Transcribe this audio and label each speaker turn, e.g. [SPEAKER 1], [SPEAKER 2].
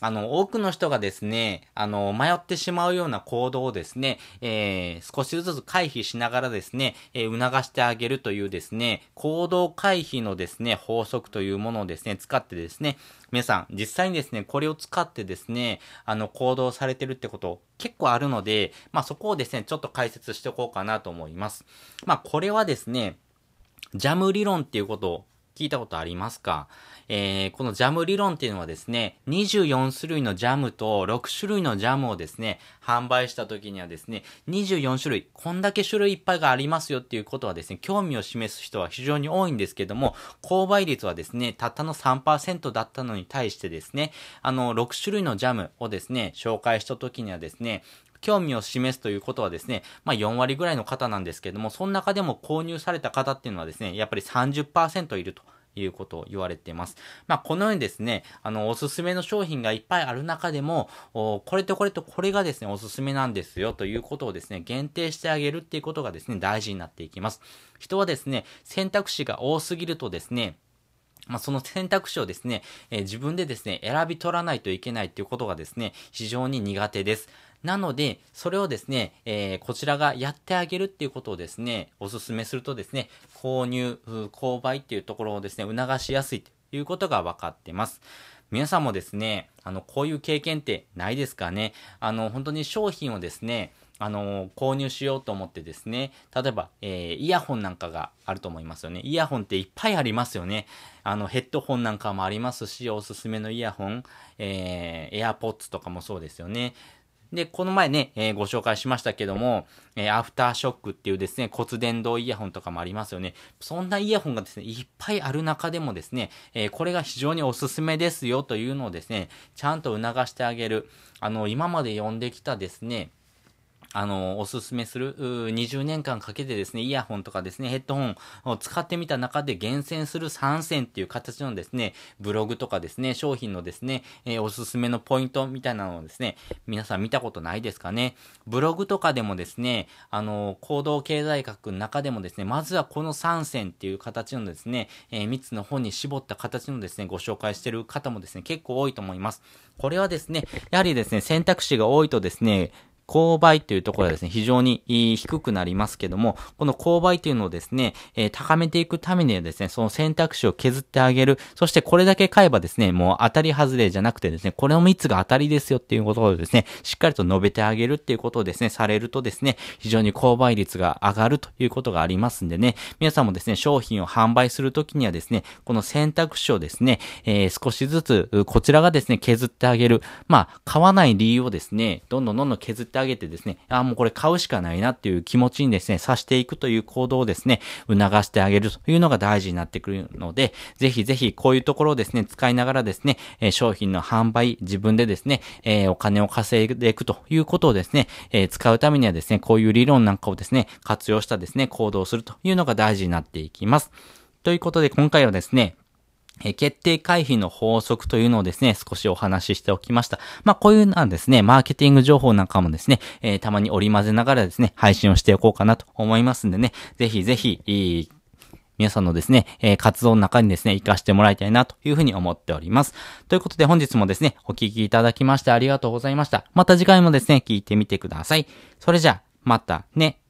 [SPEAKER 1] あの、多くの人がですね、あの、迷ってしまうような行動をですね、えー、少しずつ回避しながらですね、えー、促してあげるというですね、行動回避のですね、法則というものをですね、使ってですね、皆さん、実際にですね、これを使ってですね、あの、行動されてるってこと結構あるので、まあ、そこをですね、ちょっと解説しておこうかなと思います。まあ、これはですね、ジャム理論っていうことを聞いたことありますか？えー、このジャム理論っていうのはですね、24種類のジャムと6種類のジャムをですね、販売した時にはですね、24種類、こんだけ種類いっぱいがありますよっていうことはですね、興味を示す人は非常に多いんですけども、購買率はですね、たったの3%だったのに対してですね、あの、6種類のジャムをですね、紹介した時にはですね、興味を示すということはですね、まあ4割ぐらいの方なんですけども、その中でも購入された方っていうのはですね、やっぱり30%いると。いうことを言われています。まあ、このようにですね、あの、おすすめの商品がいっぱいある中でも、これとこれとこれがですね、おすすめなんですよということをですね、限定してあげるっていうことがですね、大事になっていきます。人はですね、選択肢が多すぎるとですね、まあ、その選択肢をですね、えー、自分でですね、選び取らないといけないっていうことがですね、非常に苦手です。なので、それをですね、えー、こちらがやってあげるっていうことをですね、お勧めするとですね、購入、購買っていうところをですね、促しやすいということが分かってます。皆さんもですね、あの、こういう経験ってないですかね？あの、本当に商品をですね、あの、購入しようと思ってですね、例えば、えー、イヤホンなんかがあると思いますよね。イヤホンっていっぱいありますよね。あの、ヘッドホンなんかもありますし、おすすめのイヤホン、えー、AirPods とかもそうですよね。で、この前ね、えー、ご紹介しましたけども、えー、アフターショックっていうですね、骨伝導イヤホンとかもありますよね。そんなイヤホンがですね、いっぱいある中でもですね、えー、これが非常におすすめですよというのをですね、ちゃんと促してあげる。あの、今まで読んできたですね、あの、おすすめする、20年間かけてですね、イヤホンとかですね、ヘッドホンを使ってみた中で厳選する3選っていう形のですね、ブログとかですね、商品のですね、えー、おすすめのポイントみたいなのをですね、皆さん見たことないですかね？ブログとかでもですね、あの、行動経済学の中でもですね、まずはこの3選っていう形のですね、えー、3つの本に絞った形のですね、ご紹介してる方もですね、結構多いと思います。これはですね、やはりですね、選択肢が多いとですね、勾配というところはですね、非常に低くなりますけども、この勾配というのをですね、えー、高めていくためにはですね、その選択肢を削ってあげる。そしてこれだけ買えばですね、もう当たり外れじゃなくてですね、これの3つが当たりですよっていうことをですね、しっかりと述べてあげるっていうことをですね、されるとですね、非常に購買率が上がるということがありますんでね、皆さんもですね、商品を販売するときにはですね、この選択肢をですね、えー、少しずつ、こちらがですね、削ってあげる。まあ、買わない理由をですね、どんどんどんどん削ってあげてですね、あ、もうこれ買うしかないなっていう気持ちにですね、さしていくという行動をですね、促してあげるというのが大事になってくるので、ぜひぜひこういうところをですね、使いながらですね、え商品の販売、自分でですね、えお金を稼いでいくということをですね、え使うためにはですね、こういう理論なんかをですね、活用したですね、行動するというのが大事になっていきます。ということで今回はですね、え決定回避の法則というのをですね、少しお話ししておきました。まあ、こういうのはですね、マーケティング情報なんかもですね、えー、たまに織り交ぜながらですね、配信をしておこうかなと思いますんでね、ぜひぜひ、皆さんのですね、えー、活動の中にですね、活かしてもらいたいなというふうに思っております。ということで本日もですね、お聞きいただきましてありがとうございました。また次回もですね、聞いてみてください。それじゃあ、またね。